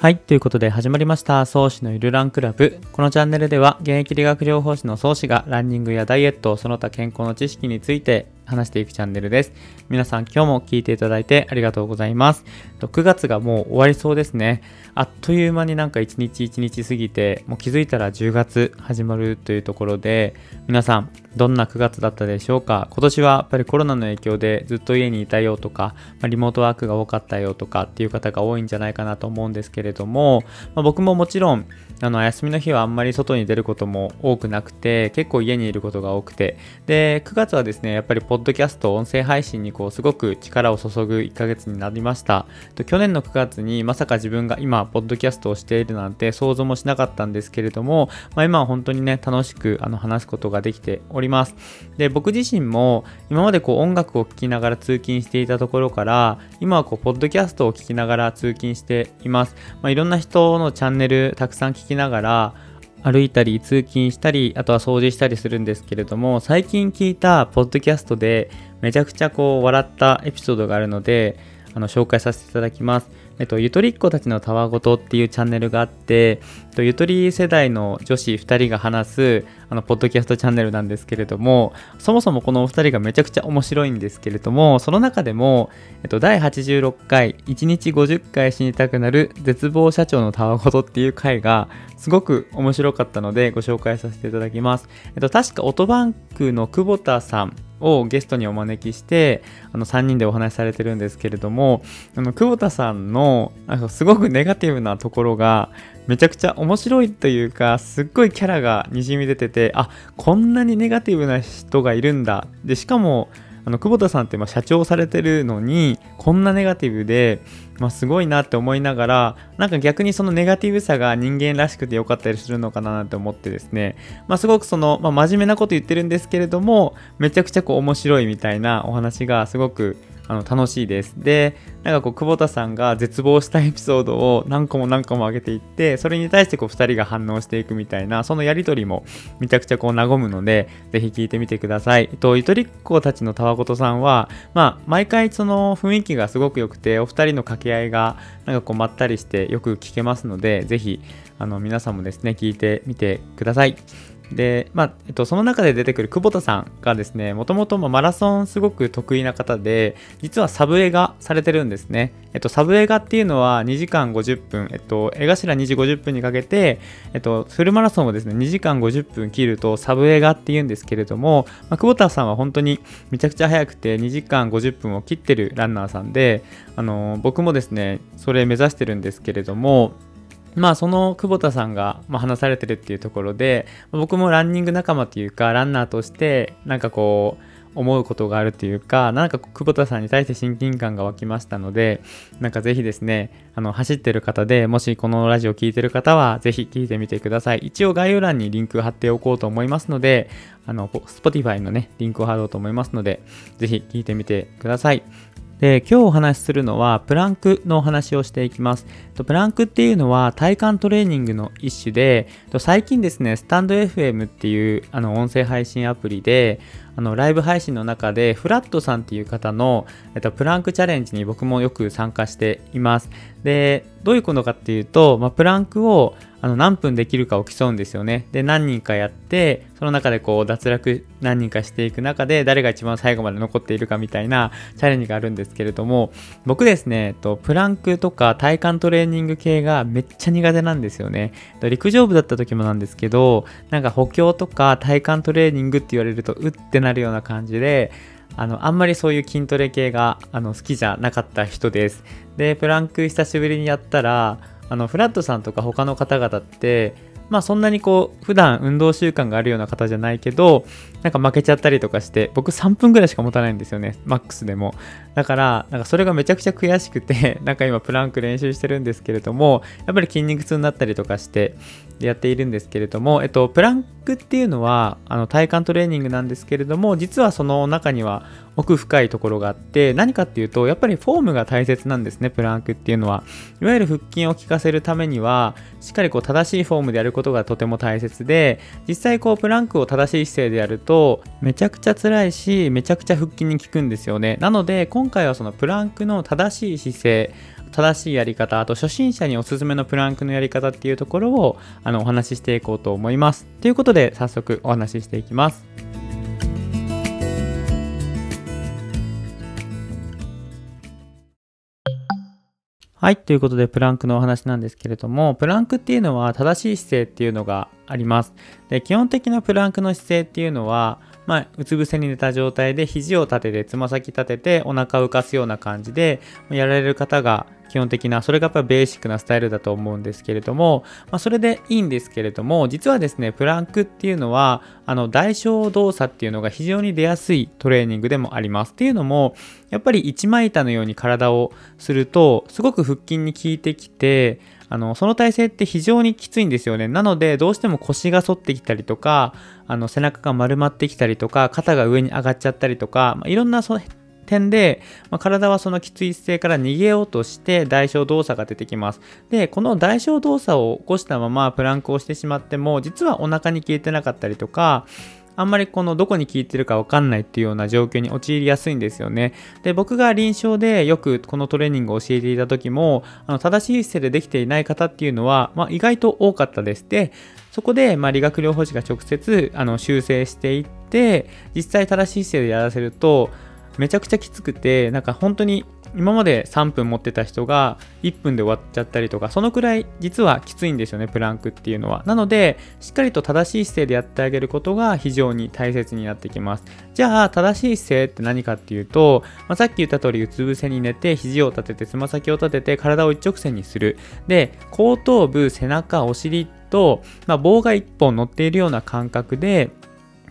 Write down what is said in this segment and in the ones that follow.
はい。ということで始まりました。創始のゆるランクラブ。このチャンネルでは、現役理学療法士の創始がランニングやダイエット、その他健康の知識について話していくチャンネルです。皆さん今日も聞いていただいてありがとうございます。9月がもう終わりそうですね。あっという間になんか一日一日過ぎて、もう気づいたら10月始まるというところで、皆さんどんな9月だったでしょうか？今年はやっぱりコロナの影響でずっと家にいたよとか、ま、リモートワークが多かったよとかっていう方が多いんじゃないかなと思うんですけれども、まあ、僕ももちろんあの休みの日はあんまり外に出ることも多くなくて結構家にいることが多くてで9月はですねやっぱりポッドキャスト音声配信にこうすごく力を注ぐ1ヶ月になりました。去年の9月にまさか自分が今ポッドキャストをしているなんて想像もしなかったんですけれども、まあ、今は本当にね楽しくあの話すことができております。で僕自身も今までこう音楽を聴きながら通勤していたところから今はこうポッドキャストを聞きながら通勤しています、まあ、いろんな人のチャンネルたくさん聞きながら歩いたり通勤したりあとは掃除したりするんですけれども最近聞いたポッドキャストでめちゃくちゃこう笑ったエピソードがあるのであの紹介させていただきます。えっと、ゆとりっ子たちのたわごとっていうチャンネルがあって、えっと、ゆとり世代の女子2人が話すあのポッドキャストチャンネルなんですけれどもそもそもこのお二人がめちゃくちゃ面白いんですけれどもその中でも、えっと、第86回1日50回死にたくなる絶望社長のたわごとっていう回がすごく面白かったのでご紹介させていただきます。えっと、確かオトバンクの久保田さんをゲストにお招きしてあの3人でお話しされてるんですけれどもあの久保田さんのすごくネガティブなところがめちゃくちゃ面白いというかすっごいキャラがにじみ出ててあこんなにネガティブな人がいるんだ。でしかもあの久保田さんってま社長されてるのにこんなネガティブで、まあ、すごいなって思いながらなんか逆にそのネガティブさが人間らしくてよかったりするのかななんて思ってですね、まあ、すごくその、まあ、真面目なこと言ってるんですけれどもめちゃくちゃこう面白いみたいなお話がすごくあの楽しいです。で、なんかこう、久保田さんが絶望したエピソードを何個も何個も上げていって、それに対してこう、2人が反応していくみたいな、そのやりとりもめちゃくちゃこう、和むので、ぜひ聞いてみてください。えっと、ゆとりっ子たちのたわごとさんは、まあ、毎回その雰囲気がすごく良くて、お二人の掛け合いが、なんかこう、まったりしてよく聞けますので、ぜひ、あの、皆さんもですね、聞いてみてください。で、まあ、えっと、その中で出てくる久保田さんがですね、もともとマラソンすごく得意な方で、実はサブ映画されてるんですね。えっと、サブ映画っていうのは2時間50分、えっと、江頭2時50分にかけて、えっと、フルマラソンをですね、2時間50分切るとサブ映画っていうんですけれども、まあ、久保田さんは本当にめちゃくちゃ早くて2時間50分を切ってるランナーさんで、あの、僕もですね、それ目指してるんですけれども、まあその久保田さんが、話されてるっていうところで僕もランニング仲間というかランナーとしてなんかこう思うことがあるというかなんか久保田さんに対して親近感が湧きましたのでなんかぜひですねあの走ってる方でもしこのラジオ聴いてる方はぜひ聞いてみてください。一応概要欄にリンク貼っておこうと思いますのであの Spotify のねリンクを貼ろうと思いますのでぜひ聞いてみてください。で、今日お話しするのは、プランクのお話をしていきます。プランクっていうのは体幹トレーニングの一種で、最近ですね、スタンド FM っていうあの音声配信アプリで、あのライブ配信の中で、フラットさんっていう方の、えっと、プランクチャレンジに僕もよく参加しています。で、どういうことかっていうと、まあ、プランクをあの何分できるかを競うんですよね。で、何人かやって、その中でこう脱落何人かしていく中で誰が一番最後まで残っているかみたいなチャレンジがあるんですけれども、僕ですね、と、プランクとか体幹トレーニング系がめっちゃ苦手なんですよね。陸上部だった時もなんですけど、なんか補強とか体幹トレーニングって言われると、うってなるような感じで、あの、あんまりそういう筋トレ系があの好きじゃなかった人です。で、プランク久しぶりにやったら、あの、フラットさんとか他の方々って、まあそんなにこう、普段運動習慣があるような方じゃないけど、なんか負けちゃったりとかして、僕3分ぐらいしか持たないんですよね、マックスでも。だから、なんかそれがめちゃくちゃ悔しくて、なんか今プランク練習してるんですけれども、やっぱり筋肉痛になったりとかしてやっているんですけれども、えっと、プランクっていうのは、あの体幹トレーニングなんですけれども、実はその中には奥深いところがあって、何かっていうと、やっぱりフォームが大切なんですね、プランクっていうのは。いわゆる腹筋を効かせるためには、しっかりこう正しいフォームでやることがとても大切で、実際こうプランクを正しい姿勢でやると、めちゃくちゃ辛いし、めちゃくちゃ腹筋に効くんですよね。なので、今回はそのプランクの正しい姿勢、正しいやり方、あと初心者におすすめのプランクのやり方っていうところをあのお話ししていこうと思います。ということで早速お話ししていきます。はい。ということで、プランクのお話なんですけれども、プランクっていうのは正しい姿勢っていうのがあります。で、基本的なプランクの姿勢っていうのは、まあ、うつ伏せに寝た状態で肘を立てて、つま先立てて、お腹を浮かすような感じで、やられる方が基本的な、それがやっぱベーシックなスタイルだと思うんですけれども、まあ、それでいいんですけれども、実はですね、プランクっていうのは、あの、代償動作っていうのが非常に出やすいトレーニングでもあります。っていうのも、やっぱり一枚板のように体をすると、すごく腹筋に効いてきて、あの、その体勢って非常にきついんですよね。なので、どうしても腰が反ってきたりとか、あの、背中が丸まってきたりとか、肩が上に上がっちゃったりとか、まあ、いろんなそ点で、まあ、体はそのきつい姿勢から逃げようとして代償動作が出てきます。で、この代償動作を起こしたままプランクをしてしまっても、実はお腹に効いてなかったりとか、あんまりこのどこに効いてるかわかんないっていうような状況に陥りやすいんですよね。で、僕が臨床でよくこのトレーニングを教えていた時も、あの正しい姿勢でできていない方っていうのは、まあ、意外と多かったです。で、そこで、まあ、理学療法士が直接あの修正していって、実際正しい姿勢でやらせると、めちゃくちゃきつくて、なんか本当に今まで3分持ってた人が1分で終わっちゃったりとか、そのくらい実はきついんですよね、プランクっていうのは。なので、しっかりと正しい姿勢でやってあげることが非常に大切になってきます。じゃあ、正しい姿勢って何かっていうと、まあ、さっき言った通り、うつ伏せに寝て、肘を立てて、つま先を立てて、体を一直線にする。で、後頭部、背中、お尻と、まあ、棒が1本乗っているような感覚で、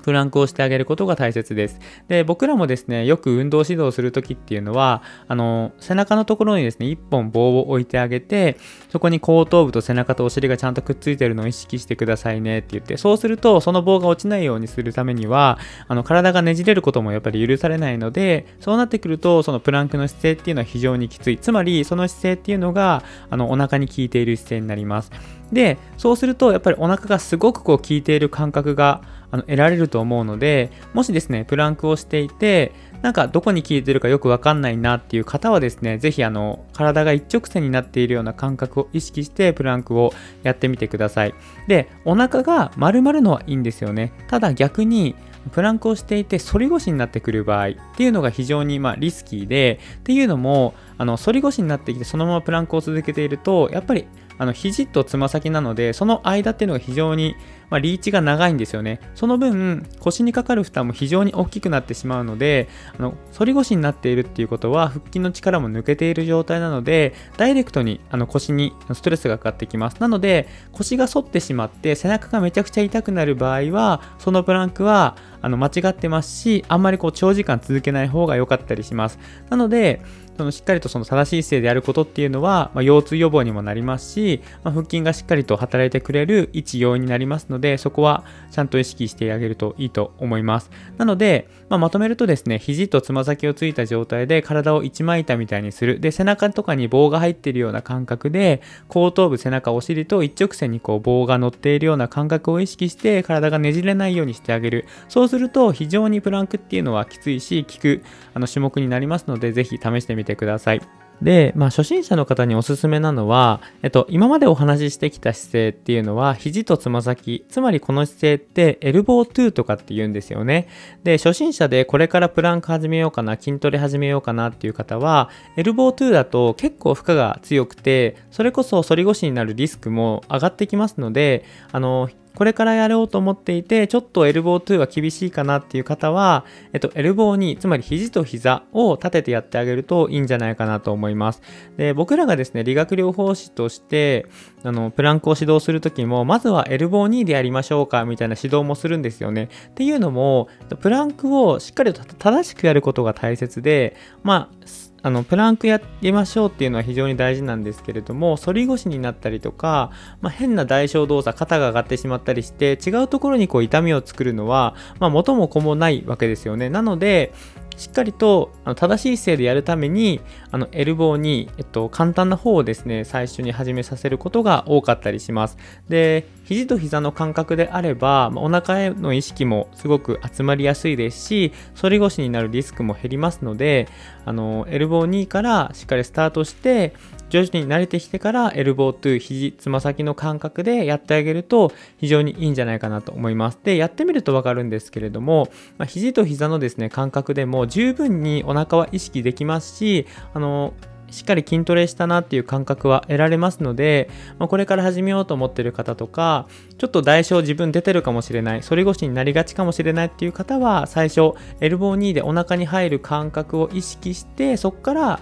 プランクをしてあげることが大切です。で、僕らもですね、よく運動指導するときっていうのは、あの、背中のところにですね、1本棒を置いてあげて、そこに後頭部と背中とお尻がちゃんとくっついてるのを意識してくださいねって言って、そうすると、その棒が落ちないようにするためには、あの、体がねじれることもやっぱり許されないので、そうなってくると、そのプランクの姿勢っていうのは非常にきつい。つまり、その姿勢っていうのが、あの、お腹に効いている姿勢になります。で、そうすると、やっぱりお腹がすごくこう効いている感覚があの得られると思うので、もしですね、プランクをしていて、なんかどこに効いてるかよくわかんないなっていう方はですね、ぜひあの、体が一直線になっているような感覚を意識してプランクをやってみてください。で、お腹が丸まるのはいいんですよね。ただ逆に、プランクをしていて反り腰になってくる場合っていうのが非常にまリスキーでっていうのもあの反り腰になってきてそのままプランクを続けているとやっぱりあの肘とつま先なので、その間っていうのが非常に、まあ、リーチが長いんですよね。その分、腰にかかる負担も非常に大きくなってしまうので、あの反り腰になっているっていうことは、腹筋の力も抜けている状態なので、ダイレクトにあの腰にストレスがかかってきます。なので、腰が反ってしまって、背中がめちゃくちゃ痛くなる場合は、そのプランクはあの間違ってますし、あんまりこう長時間続けない方が良かったりします。なので、そのしっかりとその正しい姿勢でやることっていうのは、まあ、腰痛予防にもなりますし、まあ、腹筋がしっかりと働いてくれる一要因になりますので、そこはちゃんと意識してあげるといいと思います。なので、まあ、まとめるとですね、肘とつま先をついた状態で体を一枚板みたいにする。で、背中とかに棒が入っているような感覚で、後頭部、背中、お尻と一直線にこう棒が乗っているような感覚を意識して体がねじれないようにしてあげる。そうそうすると非常にプランクっていうのはきついし、効くあの種目になりますので、ぜひ試してみてください。で、まあ、初心者の方におすすめなのは、えっと、今までお話ししてきた姿勢っていうのは、肘とつま先、つまりこの姿勢って、エルボートゥーとかって言うんですよね。で、初心者でこれからプランク始めようかな、筋トレ始めようかなっていう方は、エルボートゥーだと結構負荷が強くて、それこそ反り腰になるリスクも上がってきますので、あの、これからやろうと思っていて、ちょっとエルボー2は厳しいかなっていう方は、えっと、エルボーに、つまり肘と膝を立ててやってあげるといいんじゃないかなと思います。で、僕らがですね、理学療法士として、あの、プランクを指導するときも、まずはエルボー2でやりましょうか、みたいな指導もするんですよね。っていうのも、プランクをしっかりと正しくやることが大切で、まあ、あの、プランクやりましょうっていうのは非常に大事なんですけれども、反り腰になったりとか、まあ、変な代償動作、肩が上がってしまったりして、違うところにこう痛みを作るのは、まあ、元も子もないわけですよね。なので、しっかりとあの正しい姿勢でやるために、あのエルボーに、えっと、簡単な方をですね、最初に始めさせることが多かったりします。で、肘と膝の感覚であれば、ま、お腹への意識もすごく集まりやすいですし、反り腰になるリスクも減りますので、あの、エルボー2からしっかりスタートして、徐々に慣れてきてからエルボー2、肘、つま先の感覚でやってあげると非常にいいんじゃないかなと思います。で、やってみるとわかるんですけれども、まあ、肘と膝のですね、感覚でも十分にお腹は意識できますし、あの、しっかり筋トレしたなっていう感覚は得られますので、まあ、これから始めようと思ってる方とか、ちょっと代償自分出てるかもしれない、反り腰になりがちかもしれないっていう方は、最初、エルボー2でお腹に入る感覚を意識して、そこから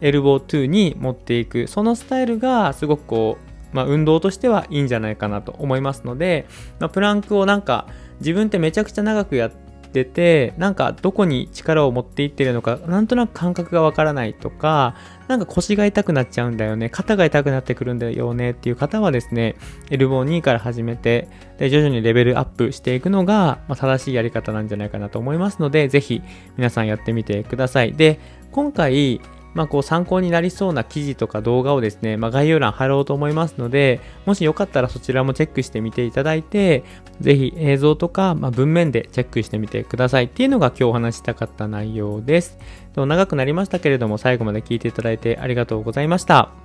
エルボー2に持っていく、そのスタイルがすごくこう、まあ、運動としてはいいんじゃないかなと思いますので、まあ、プランクをなんか自分ってめちゃくちゃ長くやってて、なんかどこに力を持っていってるのか、なんとなく感覚がわからないとか、なんか腰が痛くなっちゃうんだよね、肩が痛くなってくるんだよねっていう方はですね、エルボー2から始めて、で徐々にレベルアップしていくのが、まあ、正しいやり方なんじゃないかなと思いますので、ぜひ皆さんやってみてください。で、今回、まあ、こう参考になりそうな記事とか動画をですね、まあ、概要欄貼ろうと思いますので、もしよかったらそちらもチェックしてみていただいて、ぜひ映像とか、まあ、文面でチェックしてみてくださいっていうのが今日お話したかった内容です。長くなりましたけれども、最後まで聞いていただいてありがとうございました。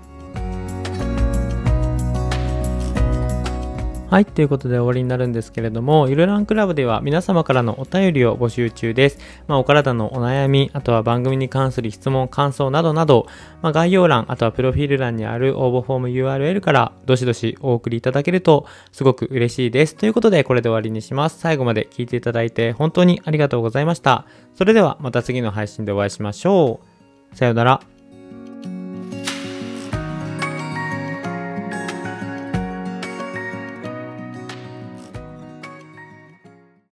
はい、ということで終わりになるんですけれども、ゆるランクラブでは皆様からのお便りを募集中です。まあ、お体のお悩み、あとは番組に関する質問、感想などなど、まあ、概要欄、あとはプロフィール欄にある応募フォーム URL からどしどしお送りいただけるとすごく嬉しいです。ということで、これで終わりにします。最後まで聞いていただいて本当にありがとうございました。それではまた次の配信でお会いしましょう。さようなら。